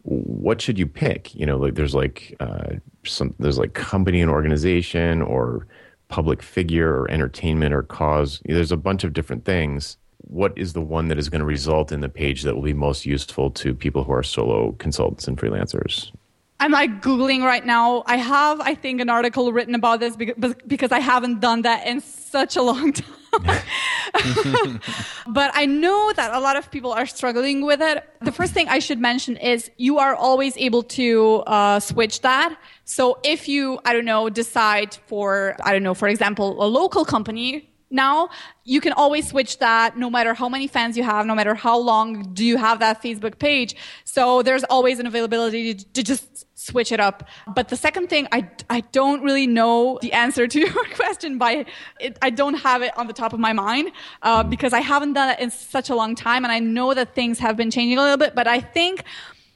what should you pick? You know, like there's like uh, some there's like company and organization or public figure or entertainment or cause. There's a bunch of different things. What is the one that is going to result in the page that will be most useful to people who are solo consultants and freelancers? I'm like Googling right now. I have, I think, an article written about this because, because I haven't done that in such a long time. but I know that a lot of people are struggling with it. The first thing I should mention is you are always able to uh, switch that. So if you, I don't know, decide for, I don't know, for example, a local company now you can always switch that no matter how many fans you have no matter how long do you have that facebook page. So there's always an availability to, to just switch it up. But the second thing i, I don't really know the answer to your question by it, i don't have it on the top of my mind uh, because i haven't done it in such a long time and i know that things have been changing a little bit but i think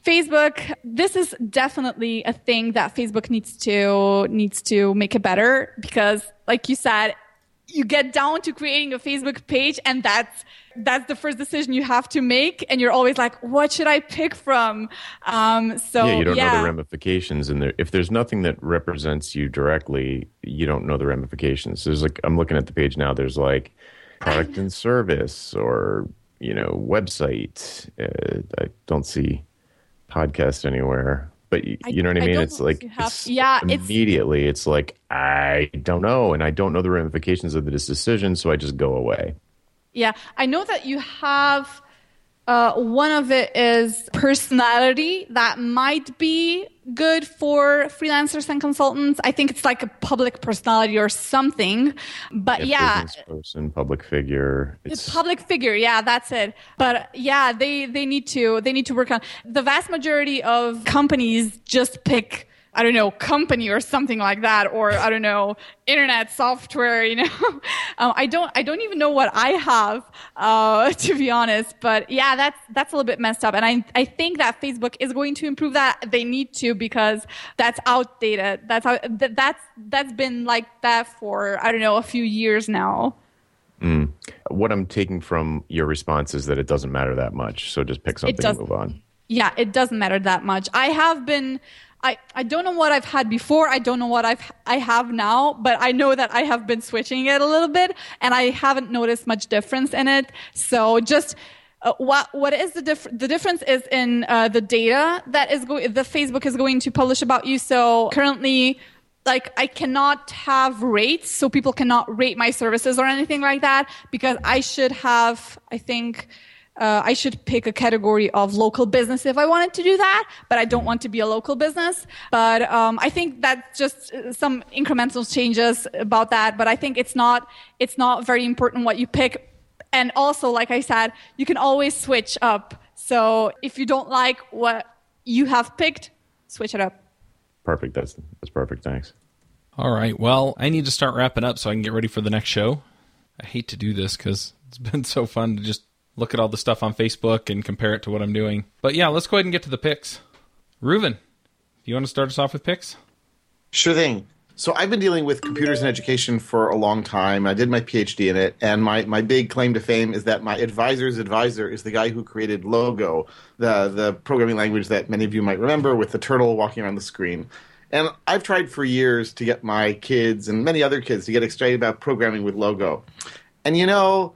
Facebook, this is definitely a thing that Facebook needs to needs to make it better because like you said, you get down to creating a Facebook page and that's that's the first decision you have to make and you're always like what should I pick from? Um, so yeah you don't yeah. know the ramifications and there, if there's nothing that represents you directly you don't know the ramifications. There's like I'm looking at the page now there's like product and service or you know website. Uh, I don't see podcast anywhere but you, you know what I, I mean? It's like, have, it's yeah, immediately it's, it's like, I don't know. And I don't know the ramifications of this decision. So I just go away. Yeah. I know that you have, uh, one of it is personality that might be good for freelancers and consultants. I think it's like a public personality or something. But yeah, yeah person, public figure. It's public figure. Yeah, that's it. But yeah, they they need to they need to work on the vast majority of companies just pick I don't know, company or something like that, or I don't know, internet software, you know. um, I don't, I don't even know what I have, uh, to be honest. But yeah, that's, that's a little bit messed up. And I, I think that Facebook is going to improve that. They need to because that's outdated. That's how, that, that's, that's been like that for, I don't know, a few years now. Mm. What I'm taking from your response is that it doesn't matter that much. So just pick something and move on. Yeah, it doesn't matter that much. I have been, I, I don't know what I've had before. I don't know what I've I have now, but I know that I have been switching it a little bit, and I haven't noticed much difference in it. So just uh, what what is the diff- the difference is in uh, the data that is going the Facebook is going to publish about you. So currently. Like I cannot have rates, so people cannot rate my services or anything like that because I should have, I think, uh, I should pick a category of local business if I wanted to do that, but I don't want to be a local business. But um, I think that's just uh, some incremental changes about that. But I think it's not it's not very important what you pick. And also, like I said, you can always switch up. So if you don't like what you have picked, switch it up. Perfect. That's that's perfect. Thanks. All right. Well, I need to start wrapping up so I can get ready for the next show. I hate to do this because it's been so fun to just look at all the stuff on Facebook and compare it to what I'm doing. But yeah, let's go ahead and get to the picks. Reuven, do you want to start us off with picks? Sure thing. So I've been dealing with computers and education for a long time. I did my PhD in it, and my, my big claim to fame is that my advisor's advisor is the guy who created Logo, the the programming language that many of you might remember with the turtle walking around the screen. And I've tried for years to get my kids and many other kids to get excited about programming with Logo. And you know,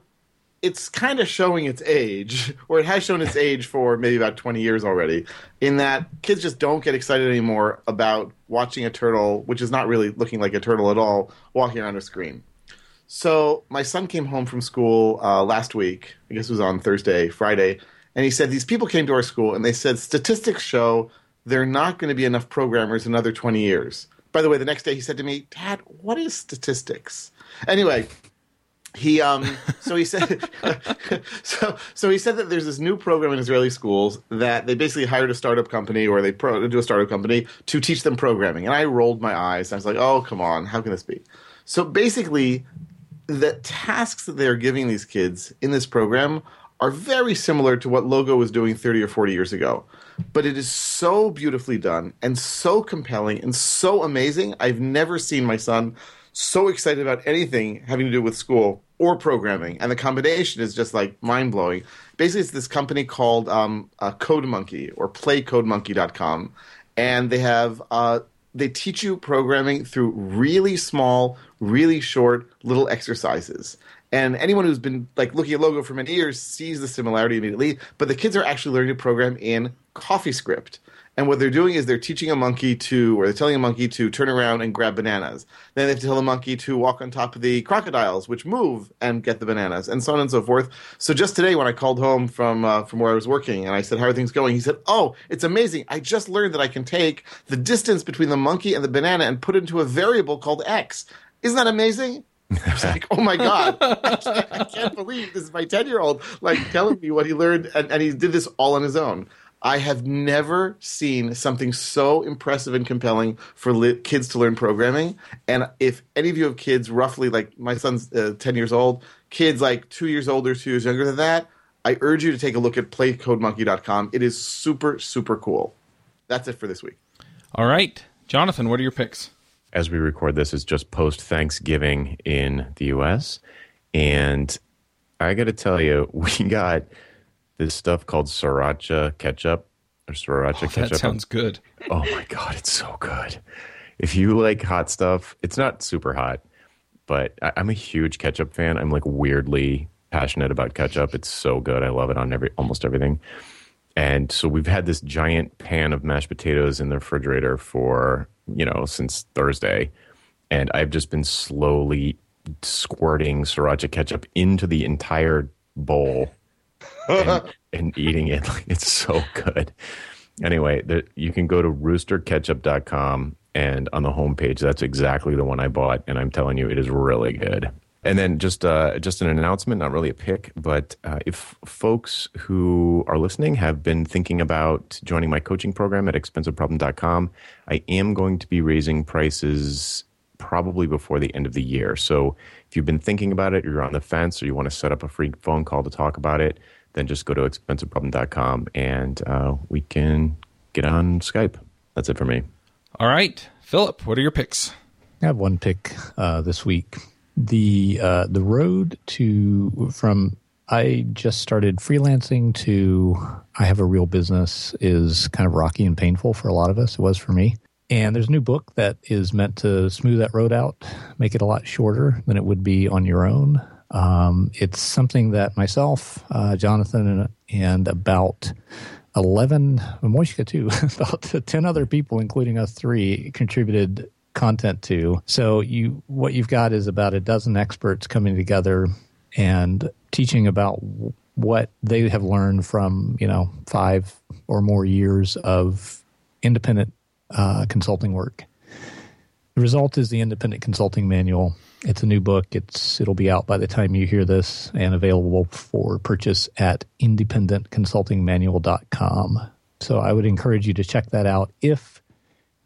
it's kind of showing its age, or it has shown its age for maybe about 20 years already, in that kids just don't get excited anymore about watching a turtle, which is not really looking like a turtle at all, walking around a screen. So my son came home from school uh, last week, I guess it was on Thursday, Friday, and he said, These people came to our school and they said, Statistics show there are not going to be enough programmers in another 20 years. By the way, the next day he said to me, Dad, what is statistics? Anyway, he um so he said so so he said that there's this new program in Israeli schools that they basically hired a startup company or they pro, do a startup company to teach them programming. And I rolled my eyes I was like oh come on how can this be? So basically the tasks that they're giving these kids in this program are very similar to what Logo was doing 30 or 40 years ago. But it is so beautifully done and so compelling and so amazing. I've never seen my son so excited about anything having to do with school or programming, and the combination is just like mind blowing. Basically, it's this company called um, uh, Code Monkey or PlayCodeMonkey.com, and they have uh, they teach you programming through really small, really short little exercises. And anyone who's been like looking at logo for many years sees the similarity immediately. But the kids are actually learning to program in CoffeeScript. And what they're doing is they're teaching a monkey to, or they're telling a monkey to turn around and grab bananas. Then they have to tell the monkey to walk on top of the crocodiles, which move and get the bananas, and so on and so forth. So just today, when I called home from uh, from where I was working, and I said, "How are things going?" He said, "Oh, it's amazing. I just learned that I can take the distance between the monkey and the banana and put it into a variable called x. Isn't that amazing?" I was like, oh my God, I can't, I can't believe this is my 10 year old like telling me what he learned. And, and he did this all on his own. I have never seen something so impressive and compelling for li- kids to learn programming. And if any of you have kids, roughly like my son's uh, 10 years old, kids like two years older, two years younger than that, I urge you to take a look at playcodemonkey.com. It is super, super cool. That's it for this week. All right. Jonathan, what are your picks? As we record this, it's just post Thanksgiving in the US. And I got to tell you, we got this stuff called sriracha ketchup or sriracha Oh, ketchup. that sounds good. Oh my god, it's so good. If you like hot stuff, it's not super hot, but I, I'm a huge ketchup fan. I'm like weirdly passionate about ketchup. It's so good. I love it on every almost everything. And so we've had this giant pan of mashed potatoes in the refrigerator for, you know, since Thursday. And I've just been slowly squirting sriracha ketchup into the entire bowl and, and eating it. Like, it's so good. Anyway, the, you can go to roosterketchup.com and on the homepage, that's exactly the one I bought. And I'm telling you, it is really good. And then just uh, just an announcement, not really a pick, but uh, if folks who are listening have been thinking about joining my coaching program at expensiveproblem.com, I am going to be raising prices probably before the end of the year. So if you've been thinking about it, or you're on the fence, or you want to set up a free phone call to talk about it, then just go to expensiveproblem.com and uh, we can get on Skype. That's it for me. All right. Philip, what are your picks? I have one pick uh, this week. The uh, the road to from I just started freelancing to I have a real business is kind of rocky and painful for a lot of us. It was for me. And there's a new book that is meant to smooth that road out, make it a lot shorter than it would be on your own. Um, it's something that myself, uh, Jonathan, and, and about 11, Moishka too, about 10 other people, including us three, contributed content to. So you what you've got is about a dozen experts coming together and teaching about what they have learned from, you know, five or more years of independent uh, consulting work. The result is the Independent Consulting Manual. It's a new book. It's it'll be out by the time you hear this and available for purchase at independentconsultingmanual.com. So I would encourage you to check that out if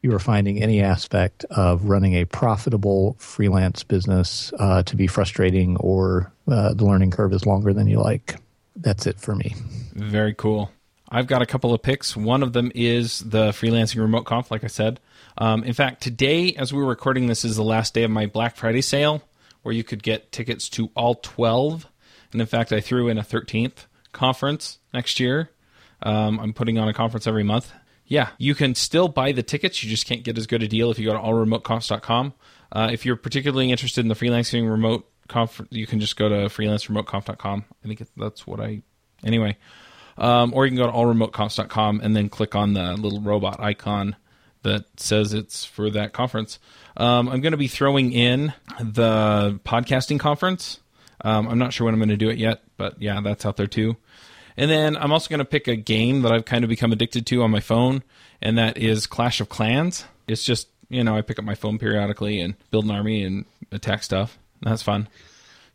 you are finding any aspect of running a profitable freelance business uh, to be frustrating or uh, the learning curve is longer than you like. That's it for me. Very cool. I've got a couple of picks. One of them is the freelancing remote conf, like I said. Um, in fact, today, as we're recording this, is the last day of my Black Friday sale, where you could get tickets to all 12. And in fact, I threw in a 13th conference next year. Um, I'm putting on a conference every month. Yeah, you can still buy the tickets. You just can't get as good a deal if you go to allremoteconf.com. Uh, if you're particularly interested in the freelancing remote conference, you can just go to freelanceremoteconf.com. I think that's what I. Anyway, um, or you can go to allremoteconf.com and then click on the little robot icon that says it's for that conference. Um, I'm going to be throwing in the podcasting conference. Um, I'm not sure when I'm going to do it yet, but yeah, that's out there too. And then I'm also going to pick a game that I've kind of become addicted to on my phone, and that is Clash of Clans. It's just, you know, I pick up my phone periodically and build an army and attack stuff. That's fun.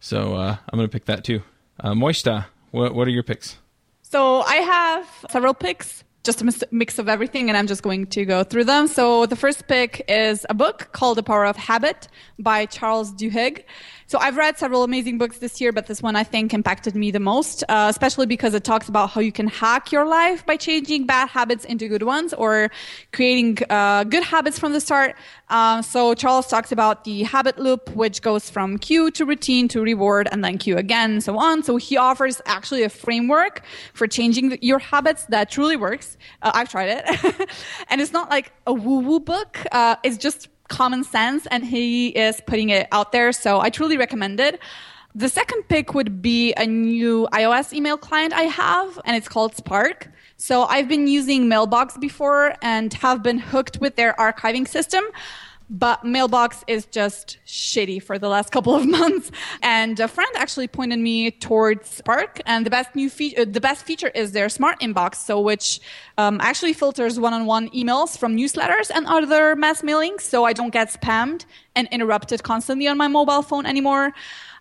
So uh, I'm going to pick that too. Uh, Mojca, what, what are your picks? So I have several picks, just a mix of everything, and I'm just going to go through them. So the first pick is a book called The Power of Habit by Charles Duhigg. So I've read several amazing books this year, but this one I think impacted me the most, uh, especially because it talks about how you can hack your life by changing bad habits into good ones or creating uh, good habits from the start. Uh, so Charles talks about the habit loop, which goes from cue to routine to reward and then cue again, and so on. So he offers actually a framework for changing your habits that truly works. Uh, I've tried it, and it's not like a woo-woo book. Uh, it's just common sense and he is putting it out there. So I truly recommend it. The second pick would be a new iOS email client I have, and it's called Spark. So I've been using Mailbox before and have been hooked with their archiving system but mailbox is just shitty for the last couple of months. And a friend actually pointed me towards spark and the best new feature the best feature is their smart inbox so which um, actually filters one-on-one emails from newsletters and other mass mailings so i don't get spammed and interrupted constantly on my mobile phone anymore.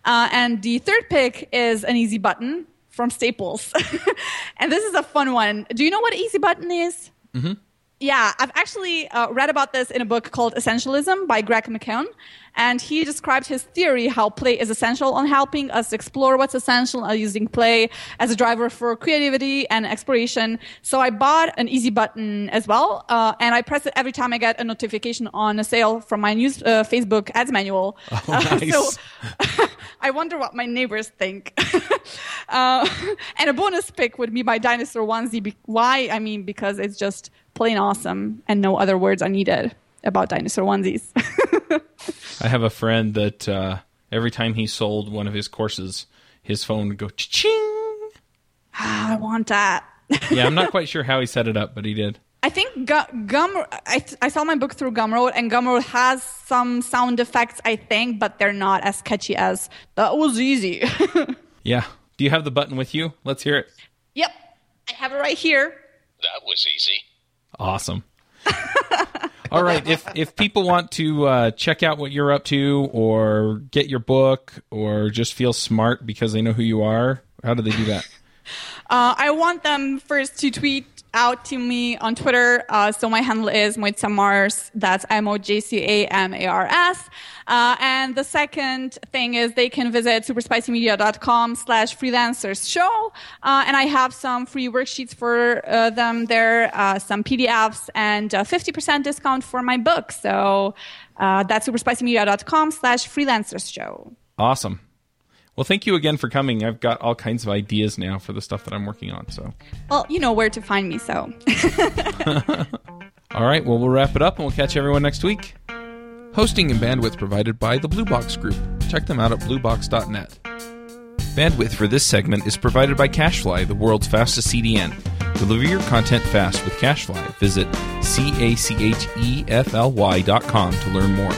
Uh, and the third pick is an easy button from staples. And this is a fun one. Do you know what easy button is? Mm-hmm. Yeah, I've actually uh, read about this in a book called Essentialism by Greg McKeown. And he described his theory how play is essential on helping us explore what's essential and using play as a driver for creativity and exploration. So I bought an easy button as well. Uh, and I press it every time I get a notification on a sale from my news, uh, Facebook ads manual. Oh, nice. so I wonder what my neighbors think. Uh, and a bonus pick would be my dinosaur onesie. Why? I mean, because it's just plain awesome, and no other words are needed about dinosaur onesies. I have a friend that uh, every time he sold one of his courses, his phone would go ching. Ah, I want that. yeah, I'm not quite sure how he set it up, but he did. I think Gum. I, I saw my book through Gumroad, and Gumroad has some sound effects, I think, but they're not as catchy as that was easy. yeah. Do you have the button with you? Let's hear it. Yep, I have it right here. That was easy. Awesome. All right. If if people want to uh, check out what you're up to, or get your book, or just feel smart because they know who you are, how do they do that? Uh, I want them first to tweet out to me on Twitter. Uh, so my handle is Mojca Mars. That's M-O-J-C-A-M-A-R-S. Uh, and the second thing is they can visit superspicymedia.com slash freelancers show. Uh, and I have some free worksheets for uh, them there, uh, some PDFs and 50% discount for my book. So uh, that's superspicymedia.com slash freelancers show. Awesome. Well, thank you again for coming. I've got all kinds of ideas now for the stuff that I'm working on. So, well, you know where to find me. So, all right. Well, we'll wrap it up, and we'll catch everyone next week. Hosting and bandwidth provided by the Blue Box Group. Check them out at bluebox.net. Bandwidth for this segment is provided by CacheFly, the world's fastest CDN. Deliver your content fast with CacheFly. Visit c a c h e f l y dot com to learn more.